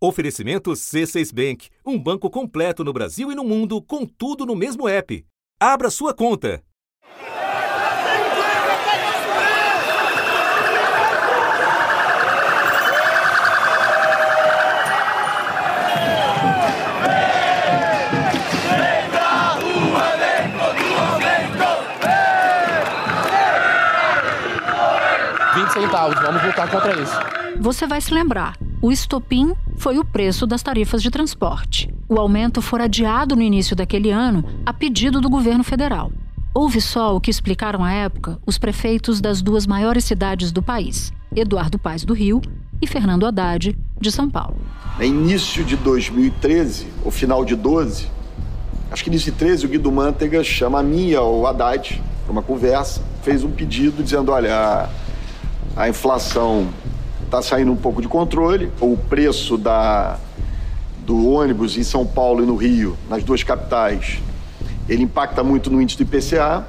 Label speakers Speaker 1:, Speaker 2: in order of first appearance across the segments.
Speaker 1: Oferecimento C6 Bank, um banco completo no Brasil e no mundo, com tudo no mesmo app. Abra sua conta.
Speaker 2: centavos. Vamos lutar contra isso.
Speaker 3: Você vai se lembrar. O estopim foi o preço das tarifas de transporte. O aumento foi adiado no início daquele ano a pedido do governo federal. Houve só o que explicaram à época os prefeitos das duas maiores cidades do país, Eduardo Paes do Rio e Fernando Haddad de São Paulo.
Speaker 4: No início de 2013, ou final de 12, acho que início de 13, o Guido Mantega chama a mim ao Haddad para uma conversa, fez um pedido dizendo, olha, a inflação está saindo um pouco de controle, o preço da, do ônibus em São Paulo e no Rio, nas duas capitais, ele impacta muito no índice do IPCA.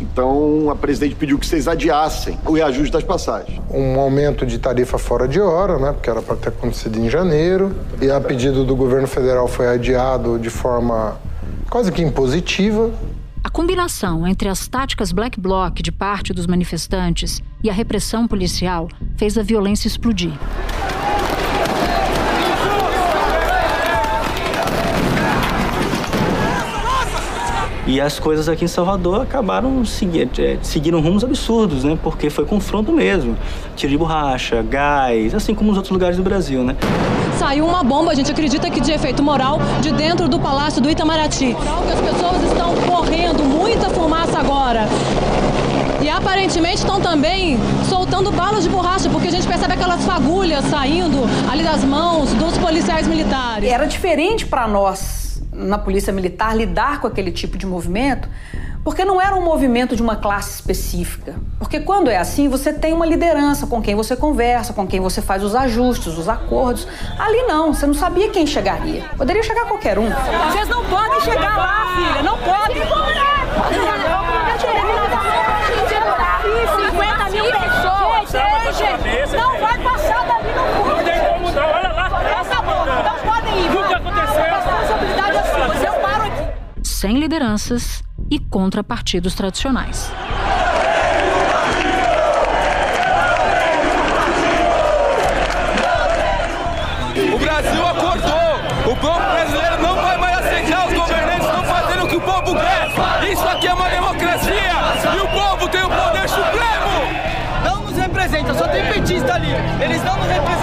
Speaker 4: Então, a presidente pediu que vocês adiassem o reajuste das passagens.
Speaker 5: Um aumento de tarifa fora de hora, né? Porque era para ter acontecido em janeiro. E a pedido do governo federal foi adiado de forma quase que impositiva.
Speaker 3: A combinação entre as táticas black bloc de parte dos manifestantes e a repressão policial fez a violência explodir.
Speaker 6: E as coisas aqui em Salvador acabaram seguindo, é, seguindo rumos absurdos, né? Porque foi confronto mesmo. Tiro de borracha, gás, assim como nos outros lugares do Brasil, né?
Speaker 7: Saiu uma bomba, a gente acredita que de efeito moral, de dentro do Palácio do Itamaraty. Que as pessoas estão correndo, muita fumaça agora. E aparentemente estão também soltando balas de borracha, porque a gente percebe aquelas fagulhas saindo ali das mãos dos policiais militares.
Speaker 8: Era diferente para nós na polícia militar lidar com aquele tipo de movimento, porque não era um movimento de uma classe específica. Porque quando é assim, você tem uma liderança com quem você conversa, com quem você faz os ajustes, os acordos. Ali não, você não sabia quem chegaria. Poderia chegar qualquer um.
Speaker 7: Vocês não podem chegar lá, filha, não podem.
Speaker 8: 50 mil pessoas. Não vai passar dali no
Speaker 9: Não tem como não, olha lá.
Speaker 8: Essa bomba, então podem ir.
Speaker 9: O que aconteceu?
Speaker 8: responsabilidade é sua, eu paro aqui.
Speaker 3: Sem lideranças e contra partidos tradicionais.
Speaker 10: O Brasil acordou. O povo brasileiro não vai mais aceitar os governantes não fazendo o que o povo quer. Isso aqui é uma democracia e o povo tem o poder supremo.
Speaker 11: Não nos representa, só tem petista ali. Eles não nos representam.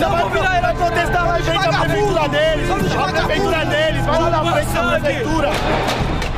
Speaker 11: Não vão virar herói protestar lá em frente à prefeitura deles. A prefeitura deles, vai lá na frente da prefeitura.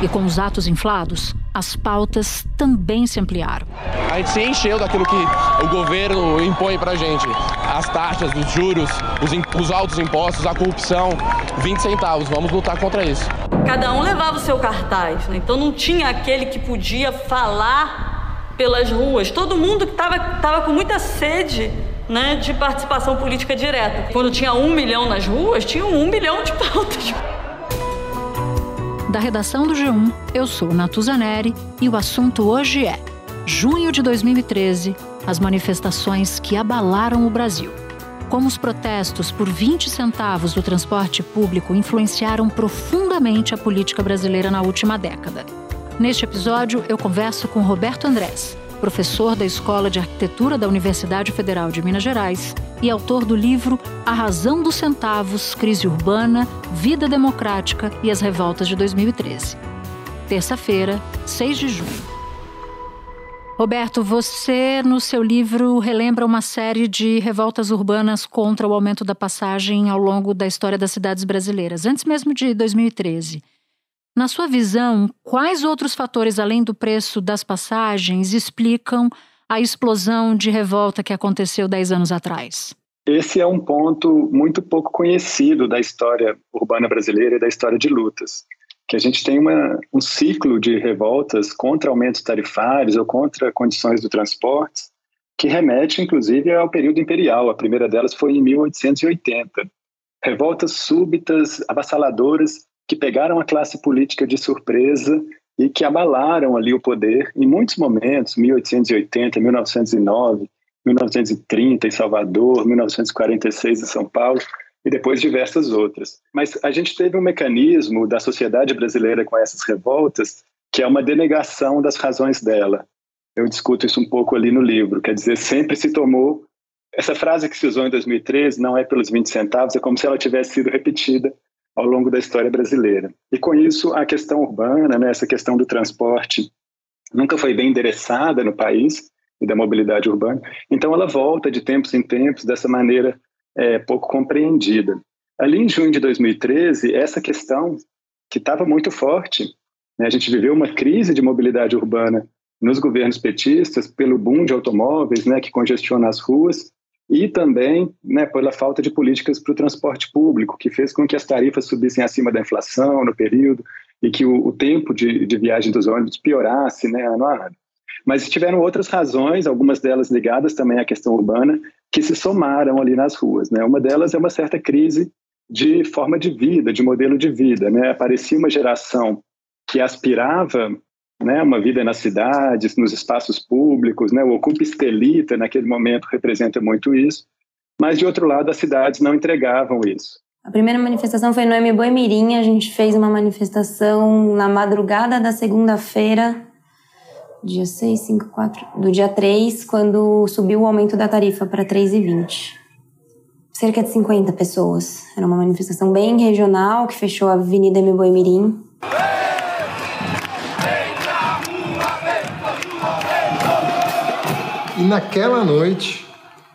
Speaker 3: E com os atos inflados, as pautas também se ampliaram.
Speaker 2: A gente se encheu daquilo que o governo impõe pra gente. As taxas, os juros, os, in- os altos impostos, a corrupção. 20 centavos, vamos lutar contra isso.
Speaker 12: Cada um levava o seu cartaz, né? então não tinha aquele que podia falar pelas ruas. Todo mundo que estava tava com muita sede né, de participação política direta. Quando tinha um milhão nas ruas, tinha um milhão de pautas.
Speaker 3: Da redação do G1, eu sou Natuza Neri e o assunto hoje é junho de 2013, as manifestações que abalaram o Brasil. Como os protestos por 20 centavos do transporte público influenciaram profundamente a política brasileira na última década. Neste episódio, eu converso com Roberto Andrés, professor da Escola de Arquitetura da Universidade Federal de Minas Gerais e autor do livro A Razão dos Centavos, Crise Urbana, Vida Democrática e as Revoltas de 2013. Terça-feira, 6 de junho. Roberto, você no seu livro relembra uma série de revoltas urbanas contra o aumento da passagem ao longo da história das cidades brasileiras, antes mesmo de 2013. Na sua visão, quais outros fatores além do preço das passagens explicam a explosão de revolta que aconteceu dez anos atrás?
Speaker 13: Esse é um ponto muito pouco conhecido da história urbana brasileira e da história de lutas, que a gente tem uma, um ciclo de revoltas contra aumentos tarifários ou contra condições do transporte, que remete, inclusive, ao período imperial. A primeira delas foi em 1880. Revoltas súbitas, avassaladoras, que pegaram a classe política de surpresa e que abalaram ali o poder em muitos momentos, 1880, 1909, 1930 em Salvador, 1946 em São Paulo e depois diversas outras. Mas a gente teve um mecanismo da sociedade brasileira com essas revoltas que é uma denegação das razões dela. Eu discuto isso um pouco ali no livro, quer dizer, sempre se tomou essa frase que se usou em 2013 não é pelos 20 centavos, é como se ela tivesse sido repetida ao longo da história brasileira. E com isso, a questão urbana, né, essa questão do transporte, nunca foi bem endereçada no país e da mobilidade urbana. Então, ela volta de tempos em tempos dessa maneira é, pouco compreendida. Ali em junho de 2013, essa questão que estava muito forte, né, a gente viveu uma crise de mobilidade urbana nos governos petistas pelo boom de automóveis, né, que congestiona as ruas, e também né, pela falta de políticas para o transporte público, que fez com que as tarifas subissem acima da inflação no período e que o, o tempo de, de, viagem dos ônibus piorasse né, ano a ano. Mas tiveram outras razões, algumas delas ligadas também à questão urbana, que se somaram ali nas ruas. Né? Uma delas é uma certa crise de forma de vida, de modelo de vida. Né? Aparecia uma geração que aspirava né, uma vida nas cidades, nos espaços públicos, né, o Ocupa Estelita naquele momento representa muito isso, mas de outro lado as cidades não entregavam isso.
Speaker 9: A primeira manifestação foi no M Boimirim, a gente fez uma manifestação na madrugada da segunda-feira, dia 6, 5, 4, do dia 3, quando subiu o aumento da tarifa para 3,20. Cerca de 50 pessoas. Era uma manifestação bem regional que fechou a Avenida M Boimirim.
Speaker 5: Naquela noite,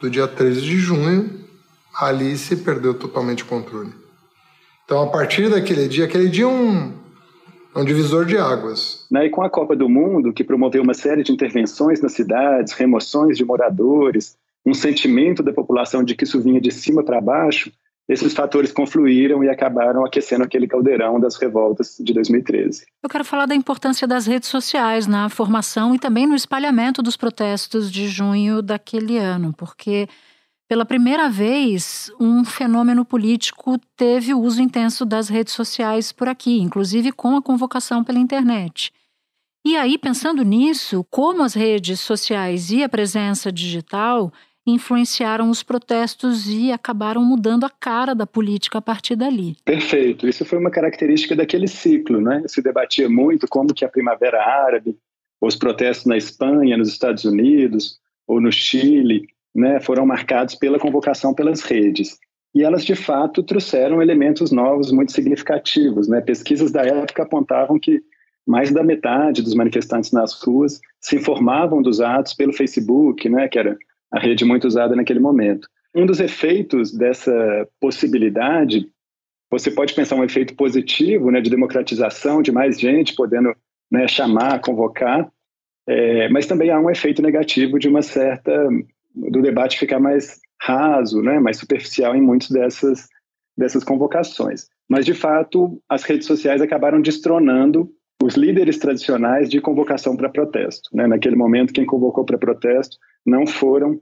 Speaker 5: do dia 13 de junho, Alice perdeu totalmente o controle. Então, a partir daquele dia, aquele dia é um, é um divisor de águas.
Speaker 13: Né, e com a Copa do Mundo, que promoveu uma série de intervenções nas cidades, remoções de moradores, um sentimento da população de que isso vinha de cima para baixo, esses fatores confluíram e acabaram aquecendo aquele caldeirão das revoltas de 2013.
Speaker 3: Eu quero falar da importância das redes sociais na formação e também no espalhamento dos protestos de junho daquele ano, porque pela primeira vez um fenômeno político teve o uso intenso das redes sociais por aqui, inclusive com a convocação pela internet. E aí, pensando nisso, como as redes sociais e a presença digital influenciaram os protestos e acabaram mudando a cara da política a partir dali.
Speaker 13: Perfeito. Isso foi uma característica daquele ciclo, né? Se debatia muito como que a Primavera Árabe, os protestos na Espanha, nos Estados Unidos ou no Chile, né, foram marcados pela convocação pelas redes. E elas, de fato, trouxeram elementos novos muito significativos. Né? Pesquisas da época apontavam que mais da metade dos manifestantes nas ruas se informavam dos atos pelo Facebook, né, que era a rede muito usada naquele momento. Um dos efeitos dessa possibilidade, você pode pensar um efeito positivo, né, de democratização, de mais gente podendo né, chamar, convocar, é, mas também há um efeito negativo de uma certa do debate ficar mais raso, né, mais superficial em muitas dessas dessas convocações. Mas de fato, as redes sociais acabaram destronando os líderes tradicionais de convocação para protesto. Né? Naquele momento, quem convocou para protesto não foram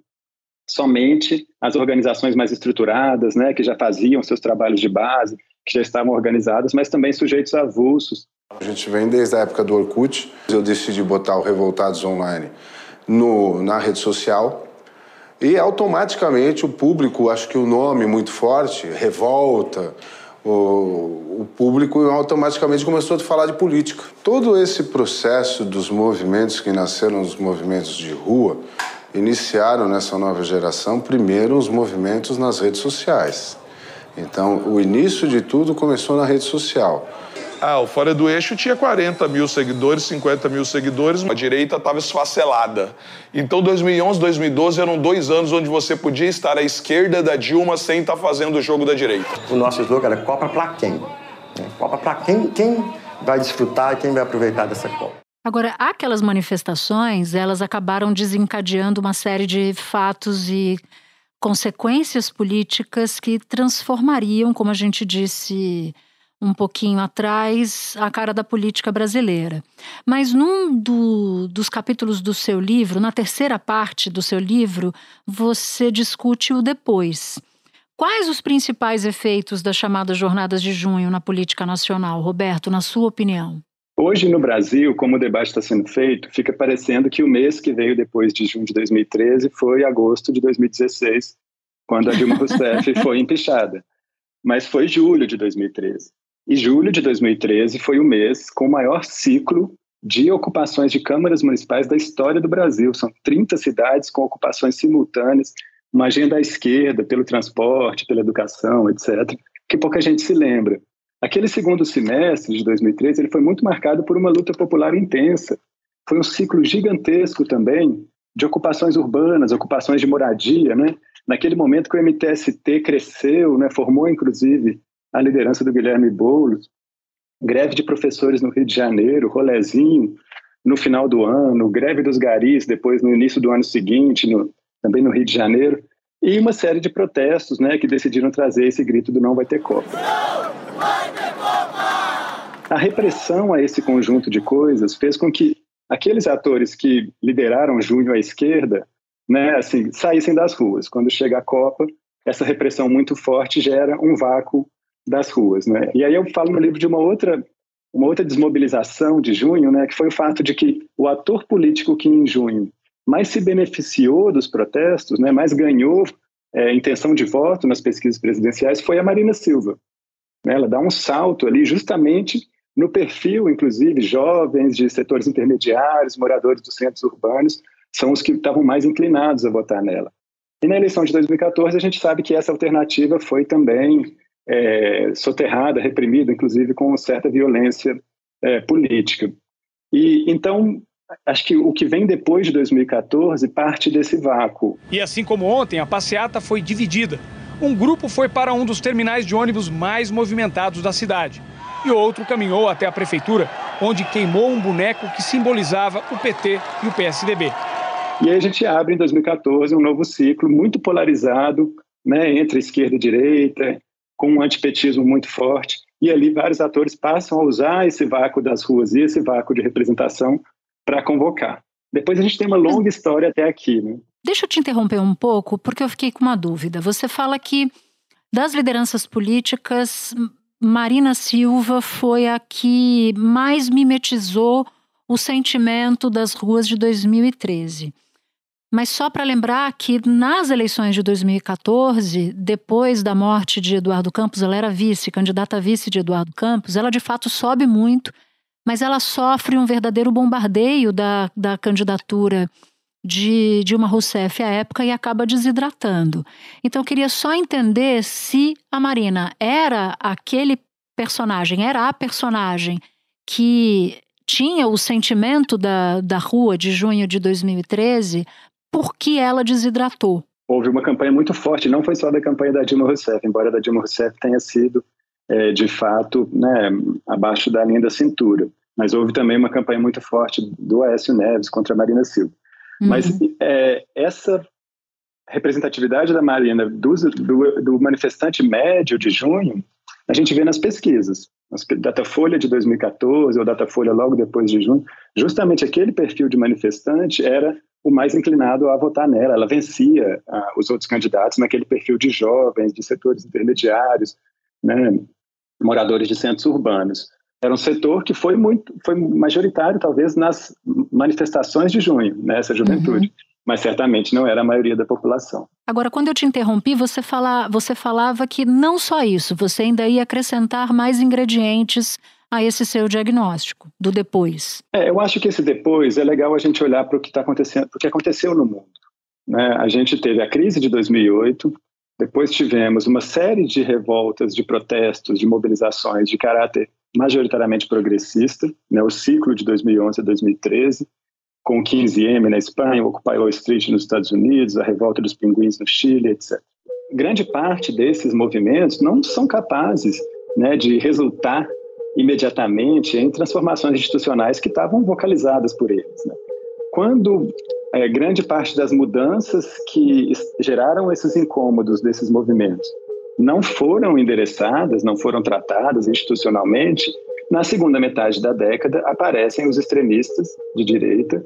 Speaker 13: somente as organizações mais estruturadas, né, que já faziam seus trabalhos de base, que já estavam organizadas, mas também sujeitos avulsos.
Speaker 14: A gente vem desde a época do Orkut. Eu decidi botar o Revoltados Online no, na rede social e automaticamente o público, acho que o nome muito forte, revolta, o, o, público automaticamente começou a falar de política. Todo esse processo dos movimentos que nasceram os movimentos de rua iniciaram nessa nova geração primeiro os movimentos nas redes sociais. Então, o início de tudo começou na rede social.
Speaker 15: Ah, o Fora do Eixo tinha 40 mil seguidores, 50 mil seguidores, a direita estava esfacelada. Então, 2011, 2012 eram dois anos onde você podia estar à esquerda da Dilma sem estar fazendo o jogo da direita.
Speaker 16: O nosso slogan era Copa para quem? Copa para quem? Quem vai desfrutar, quem vai aproveitar dessa Copa?
Speaker 3: Agora, aquelas manifestações, elas acabaram desencadeando uma série de fatos e consequências políticas que transformariam, como a gente disse um pouquinho atrás a cara da política brasileira. Mas num do, dos capítulos do seu livro, na terceira parte do seu livro, você discute o depois. Quais os principais efeitos das chamadas jornadas de junho na política nacional, Roberto, na sua opinião?
Speaker 13: Hoje no Brasil, como o debate está sendo feito, fica parecendo que o mês que veio depois de junho de 2013 foi agosto de 2016, quando a Dilma Rousseff foi empichada. Mas foi julho de 2013. E julho de 2013 foi o mês com o maior ciclo de ocupações de câmaras municipais da história do Brasil. São 30 cidades com ocupações simultâneas, uma agenda à esquerda pelo transporte, pela educação, etc., que pouca gente se lembra. Aquele segundo semestre de 2013 ele foi muito marcado por uma luta popular intensa. Foi um ciclo gigantesco também de ocupações urbanas, ocupações de moradia, né? Naquele momento que o MTST cresceu, né, formou inclusive a liderança do Guilherme Boulos, greve de professores no Rio de Janeiro, rolezinho no final do ano, greve dos garis depois no início do ano seguinte, no, também no Rio de Janeiro, e uma série de protestos né, que decidiram trazer esse grito do não vai ter Copa. A repressão a esse conjunto de coisas fez com que aqueles atores que lideraram junho à esquerda né, assim, saíssem das ruas. Quando chega a Copa, essa repressão muito forte gera um vácuo das ruas, né? E aí eu falo no livro de uma outra uma outra desmobilização de junho, né, que foi o fato de que o ator político que em junho mais se beneficiou dos protestos, né, mais ganhou é, intenção de voto nas pesquisas presidenciais foi a Marina Silva. Né? Ela dá um salto ali justamente no perfil, inclusive, jovens de setores intermediários, moradores dos centros urbanos, são os que estavam mais inclinados a votar nela. E na eleição de 2014, a gente sabe que essa alternativa foi também é, soterrada, reprimida, inclusive com certa violência é, política. E então acho que o que vem depois de 2014 parte desse vácuo.
Speaker 17: E assim como ontem, a passeata foi dividida. Um grupo foi para um dos terminais de ônibus mais movimentados da cidade. E outro caminhou até a prefeitura, onde queimou um boneco que simbolizava o PT e o PSDB.
Speaker 13: E aí a gente abre em 2014 um novo ciclo muito polarizado, né, entre esquerda e direita, com um antipetismo muito forte, e ali vários atores passam a usar esse vácuo das ruas e esse vácuo de representação para convocar. Depois a gente tem uma longa história até aqui. Né?
Speaker 3: Deixa eu te interromper um pouco, porque eu fiquei com uma dúvida. Você fala que das lideranças políticas, Marina Silva foi a que mais mimetizou o sentimento das ruas de 2013. Mas só para lembrar que nas eleições de 2014, depois da morte de Eduardo Campos, ela era vice, candidata a vice de Eduardo Campos, ela de fato sobe muito, mas ela sofre um verdadeiro bombardeio da, da candidatura de Dilma Rousseff à época e acaba desidratando. Então eu queria só entender se a Marina era aquele personagem, era a personagem que tinha o sentimento da, da rua de junho de 2013, porque ela desidratou.
Speaker 13: Houve uma campanha muito forte, não foi só da campanha da Dilma Rousseff, embora a da Dilma Rousseff tenha sido, é, de fato, né, abaixo da linha da cintura. Mas houve também uma campanha muito forte do Aécio Neves contra a Marina Silva. Uhum. Mas é, essa representatividade da Marina do, do, do, manifestante médio de junho, a gente vê nas pesquisas. Datafolha de 2014 ou Datafolha logo depois de junho, justamente aquele perfil de manifestante era o mais inclinado a votar nela. Ela vencia ah, os outros candidatos naquele perfil de jovens, de setores intermediários, né, moradores de centros urbanos. Era um setor que foi muito, foi majoritário talvez nas manifestações de junho, nessa juventude. Uhum. Mas certamente não era a maioria da população.
Speaker 3: Agora, quando eu te interrompi, você, fala, você falava que não só isso, você ainda ia acrescentar mais ingredientes a esse seu diagnóstico do depois?
Speaker 13: É, eu acho que esse depois é legal a gente olhar para o que está acontecendo, o que aconteceu no mundo. Né? A gente teve a crise de 2008, depois tivemos uma série de revoltas, de protestos, de mobilizações de caráter majoritariamente progressista, né? o ciclo de 2011 a 2013, com o 15M na Espanha, o Occupy Wall Street nos Estados Unidos, a revolta dos pinguins no Chile, etc. Grande parte desses movimentos não são capazes né, de resultar imediatamente em transformações institucionais que estavam vocalizadas por eles. Né? Quando é, grande parte das mudanças que geraram esses incômodos desses movimentos não foram endereçadas, não foram tratadas institucionalmente, na segunda metade da década aparecem os extremistas de direita,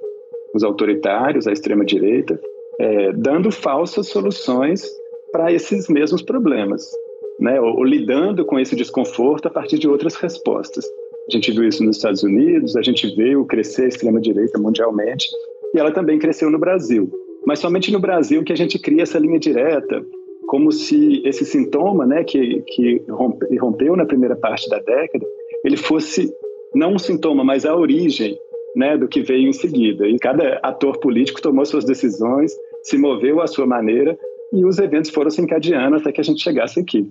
Speaker 13: os autoritários, a extrema-direita, é, dando falsas soluções para esses mesmos problemas né, ou, ou lidando com esse desconforto a partir de outras respostas. A gente viu isso nos Estados Unidos, a gente viu crescer a extrema-direita mundialmente, e ela também cresceu no Brasil. Mas somente no Brasil que a gente cria essa linha direta, como se esse sintoma, né, que, que rompeu na primeira parte da década, ele fosse não um sintoma, mas a origem né, do que veio em seguida. E cada ator político tomou suas decisões, se moveu à sua maneira, e os eventos foram se encadeando até que a gente chegasse aqui.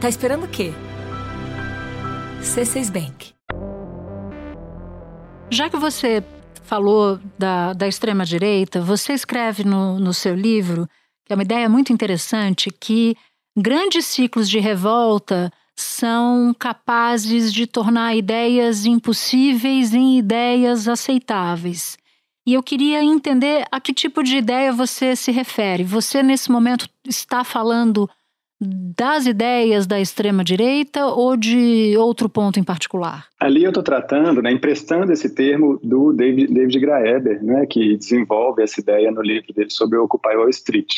Speaker 18: Tá esperando o quê? C6 Bank.
Speaker 3: Já que você falou da, da extrema-direita, você escreve no, no seu livro, que é uma ideia muito interessante, que grandes ciclos de revolta são capazes de tornar ideias impossíveis em ideias aceitáveis. E eu queria entender a que tipo de ideia você se refere. Você, nesse momento, está falando das ideias da extrema-direita ou de outro ponto em particular?
Speaker 13: Ali eu estou tratando, né, emprestando esse termo do David, David Graeber, né, que desenvolve essa ideia no livro dele sobre o Occupy Wall Street.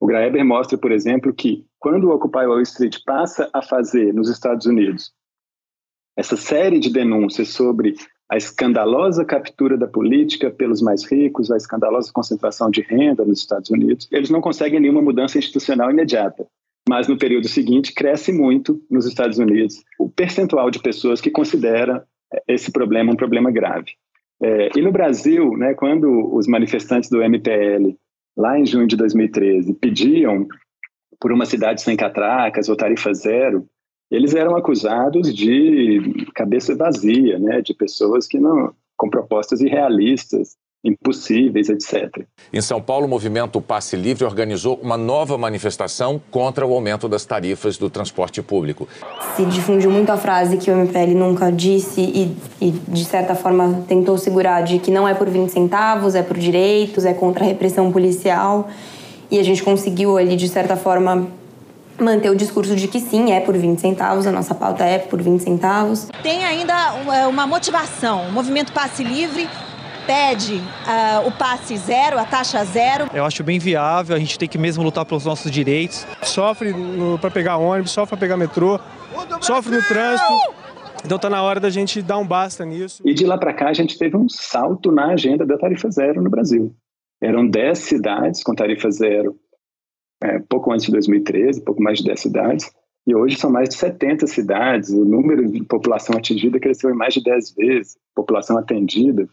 Speaker 13: O Graeber mostra, por exemplo, que quando o Occupy Wall Street passa a fazer nos Estados Unidos essa série de denúncias sobre a escandalosa captura da política pelos mais ricos, a escandalosa concentração de renda nos Estados Unidos, eles não conseguem nenhuma mudança institucional imediata mas no período seguinte cresce muito nos Estados Unidos o percentual de pessoas que considera eh, esse problema um problema grave. É, e no Brasil, né, quando os manifestantes do MPL, lá em junho de 2013, pediam por uma cidade sem catracas ou tarifa zero, eles eram acusados de cabeça vazia, né, de pessoas que não com propostas irrealistas, impossíveis, etc.
Speaker 19: Em São Paulo, o movimento Passe Livre organizou uma nova manifestação contra o aumento das tarifas do transporte público.
Speaker 9: Se difundiu muito a frase que o MPL nunca disse e, e, de certa forma, tentou segurar de que não é por 20 centavos, é por direitos, é contra a repressão policial. E a gente conseguiu ali, de certa forma, manter o discurso de que sim, é por 20 centavos, a nossa pauta é por 20 centavos.
Speaker 20: Tem ainda é, uma motivação. O movimento Passe Livre pede uh, o passe zero, a taxa zero?
Speaker 21: Eu acho bem viável, a gente tem que mesmo lutar pelos nossos direitos. Sofre para pegar ônibus, sofre para pegar metrô, sofre no trânsito. Então está na hora da gente dar um basta nisso.
Speaker 13: E de lá para cá a gente teve um salto na agenda da tarifa zero no Brasil. Eram 10 cidades com tarifa zero é, pouco antes de 2013, pouco mais de 10 cidades. E hoje são mais de 70 cidades. O número de população atingida cresceu em mais de 10 vezes. População atendida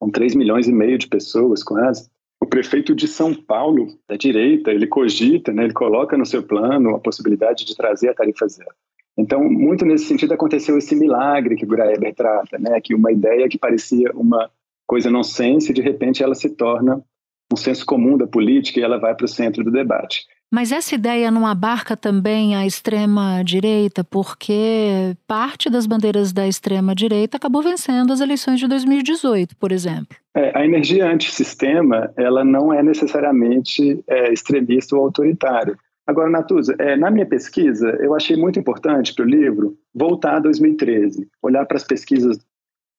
Speaker 13: com 3 milhões e meio de pessoas quase. O prefeito de São Paulo, da direita, ele cogita, né, ele coloca no seu plano a possibilidade de trazer a tarifa zero. Então, muito nesse sentido aconteceu esse milagre que o Graeber trata, né, que uma ideia que parecia uma coisa nonsense, de repente ela se torna um senso comum da política e ela vai para o centro do debate.
Speaker 3: Mas essa ideia não abarca também a extrema-direita, porque parte das bandeiras da extrema-direita acabou vencendo as eleições de 2018, por exemplo.
Speaker 13: É, a energia antissistema ela não é necessariamente é, extremista ou autoritária. Agora, Natuza, é, na minha pesquisa, eu achei muito importante para o livro voltar a 2013, olhar para as pesquisas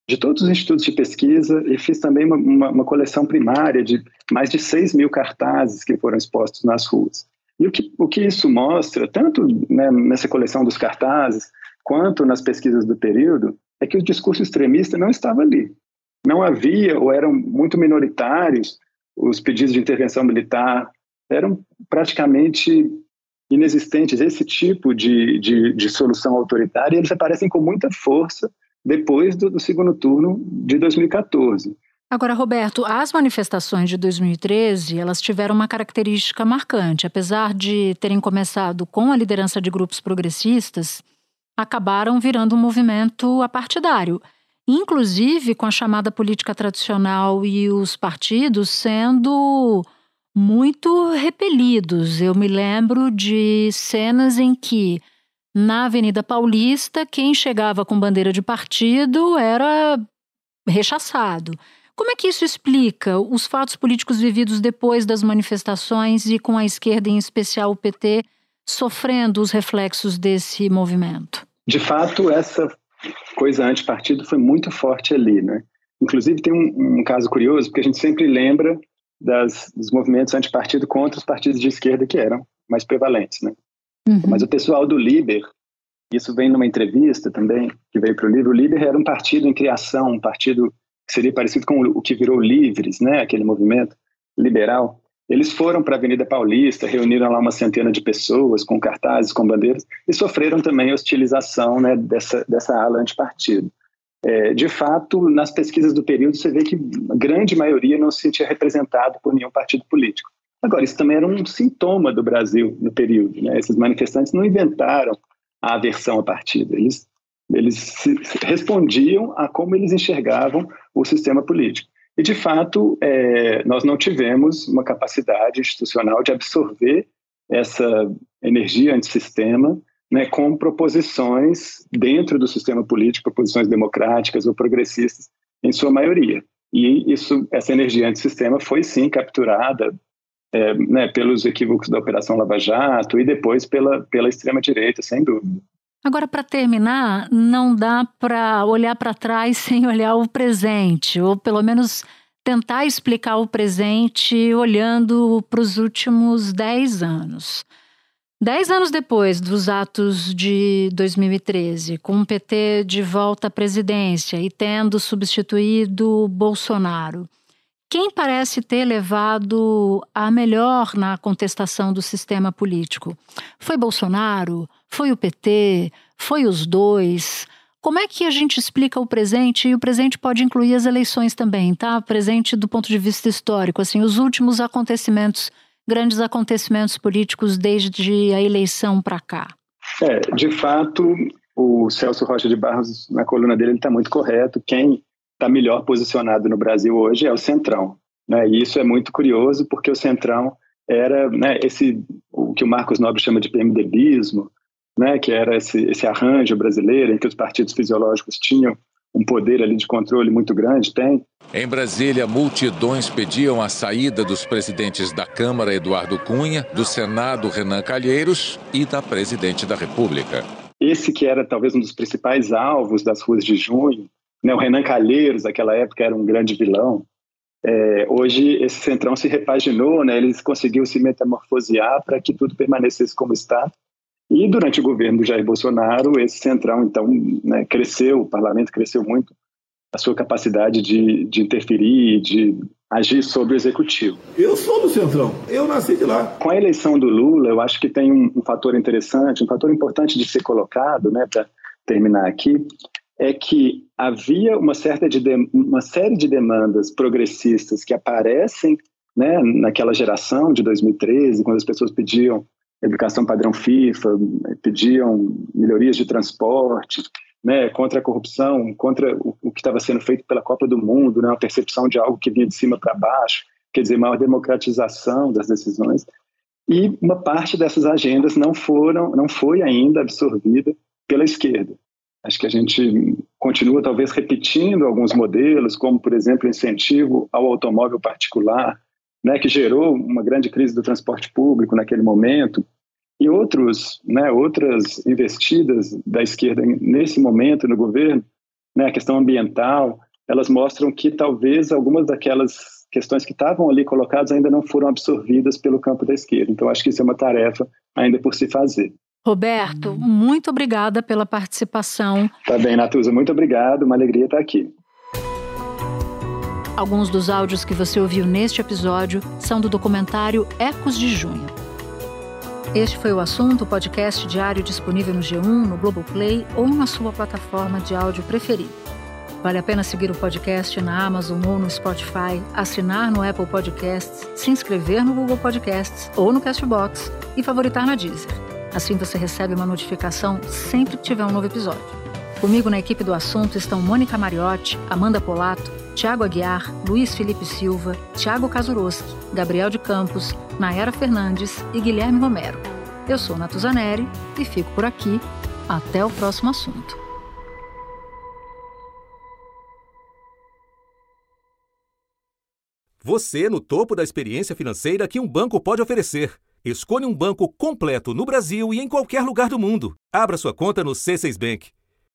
Speaker 13: de todos os institutos de pesquisa e fiz também uma, uma, uma coleção primária de mais de 6 mil cartazes que foram expostos nas ruas. E o que, o que isso mostra, tanto né, nessa coleção dos cartazes, quanto nas pesquisas do período, é que o discurso extremista não estava ali. Não havia, ou eram muito minoritários, os pedidos de intervenção militar, eram praticamente inexistentes. Esse tipo de, de, de solução autoritária, eles aparecem com muita força depois do, do segundo turno de 2014.
Speaker 3: Agora, Roberto, as manifestações de 2013, elas tiveram uma característica marcante. Apesar de terem começado com a liderança de grupos progressistas, acabaram virando um movimento apartidário, inclusive com a chamada política tradicional e os partidos sendo muito repelidos. Eu me lembro de cenas em que Na Avenida Paulista, quem chegava com bandeira de partido era rechaçado. Como é que isso explica os fatos políticos vividos depois das manifestações e com a esquerda, em especial o PT, sofrendo os reflexos desse movimento?
Speaker 13: De fato, essa coisa antipartido foi muito forte ali, né? Inclusive tem um, um caso curioso, porque a gente sempre lembra das, dos movimentos antipartido contra os partidos de esquerda que eram mais prevalentes, né? Uhum. Mas o pessoal do Liber, isso vem numa entrevista também, que veio para o livro, o Liber era um partido em criação, um partido seria parecido com o que virou Livres, né? Aquele movimento liberal. Eles foram para a Avenida Paulista, reuniram lá uma centena de pessoas com cartazes, com bandeiras, e sofreram também hostilização né, dessa, dessa ala antipartido. É, de fato, nas pesquisas do período, você vê que a grande maioria não se sentia representado por nenhum partido político. Agora, isso também era um sintoma do Brasil no período. Né? Esses manifestantes não inventaram a aversão a partido, eles, eles respondiam a como eles enxergavam o sistema político. E, de fato, é, nós não tivemos uma capacidade institucional de absorver essa energia antissistema né, com proposições dentro do sistema político, proposições democráticas ou progressistas, em sua maioria. E isso, essa energia antissistema foi sim capturada é, né, pelos equívocos da Operação Lava Jato e depois pela, pela extrema-direita, sem dúvida.
Speaker 3: Agora, para terminar, não dá para olhar para trás sem olhar o presente, ou pelo menos tentar explicar o presente olhando para os últimos 10 anos. Dez anos depois dos atos de 2013, com o PT de volta à presidência e tendo substituído Bolsonaro, quem parece ter levado a melhor na contestação do sistema político? Foi Bolsonaro? Foi o PT? Foi os dois? Como é que a gente explica o presente? E o presente pode incluir as eleições também, tá? Presente do ponto de vista histórico, assim, os últimos acontecimentos grandes acontecimentos políticos desde a eleição para cá?
Speaker 13: É, de fato, o Celso Rocha de Barros, na coluna dele, está muito correto. Quem está melhor posicionado no Brasil hoje é o Centrão. Né? E isso é muito curioso, porque o Centrão era né, esse o que o Marcos Nobre chama de PMDBismo, né, que era esse, esse arranjo brasileiro em que os partidos fisiológicos tinham um poder ali de controle muito grande, tem.
Speaker 19: Em Brasília, multidões pediam a saída dos presidentes da Câmara, Eduardo Cunha, do Senado, Renan Calheiros, e da presidente da República.
Speaker 13: Esse que era talvez um dos principais alvos das ruas de junho, né, o Renan Calheiros, naquela época, era um grande vilão. É, hoje, esse centrão se repaginou, né, eles conseguiram se metamorfosear para que tudo permanecesse como está. E durante o governo do Jair Bolsonaro, esse centrão, então, né, cresceu, o parlamento cresceu muito a sua capacidade de, de interferir, de agir sobre o executivo.
Speaker 22: Eu sou do Centrão, eu nasci de lá.
Speaker 13: Com a eleição do Lula, eu acho que tem um, um fator interessante, um fator importante de ser colocado, né, para terminar aqui, é que havia uma, certa de, uma série de demandas progressistas que aparecem né, naquela geração de 2013, quando as pessoas pediam educação padrão FIFA, pediam melhorias de transporte, né, contra a corrupção, contra o, que estava sendo feito pela Copa do Mundo, né, a percepção de algo que vinha de cima para baixo, quer dizer, maior democratização das decisões. E uma parte dessas agendas não foram, não foi ainda absorvida pela esquerda. Acho que a gente continua talvez repetindo alguns modelos, como por exemplo incentivo ao automóvel particular, né, que gerou uma grande crise do transporte público naquele momento, e outros, né, outras investidas da esquerda nesse momento no governo, né, a questão ambiental, elas mostram que talvez algumas daquelas questões que estavam ali colocadas ainda não foram absorvidas pelo campo da esquerda. Então, acho que isso é uma tarefa ainda por se fazer.
Speaker 3: Roberto, muito obrigada pela participação.
Speaker 13: Tá bem, Natuza, muito obrigado, uma alegria estar aqui.
Speaker 3: Alguns dos áudios que você ouviu neste episódio são do documentário Ecos de Junho. Este foi o assunto, podcast diário disponível no G1, no Globoplay ou na sua plataforma de áudio preferida. Vale a pena seguir o podcast na Amazon ou no Spotify, assinar no Apple Podcasts, se inscrever no Google Podcasts ou no Castbox e favoritar na Deezer. Assim você recebe uma notificação sempre que tiver um novo episódio. Comigo na equipe do assunto estão Mônica Mariotti, Amanda Polato, Tiago Aguiar, Luiz Felipe Silva, Tiago Kazuroski, Gabriel de Campos, Nayara Fernandes e Guilherme Romero. Eu sou Natuzaneri e fico por aqui. Até o próximo assunto.
Speaker 23: Você no topo da experiência financeira que um banco pode oferecer. Escolha um banco completo no Brasil e em qualquer lugar do mundo. Abra sua conta no C6 Bank.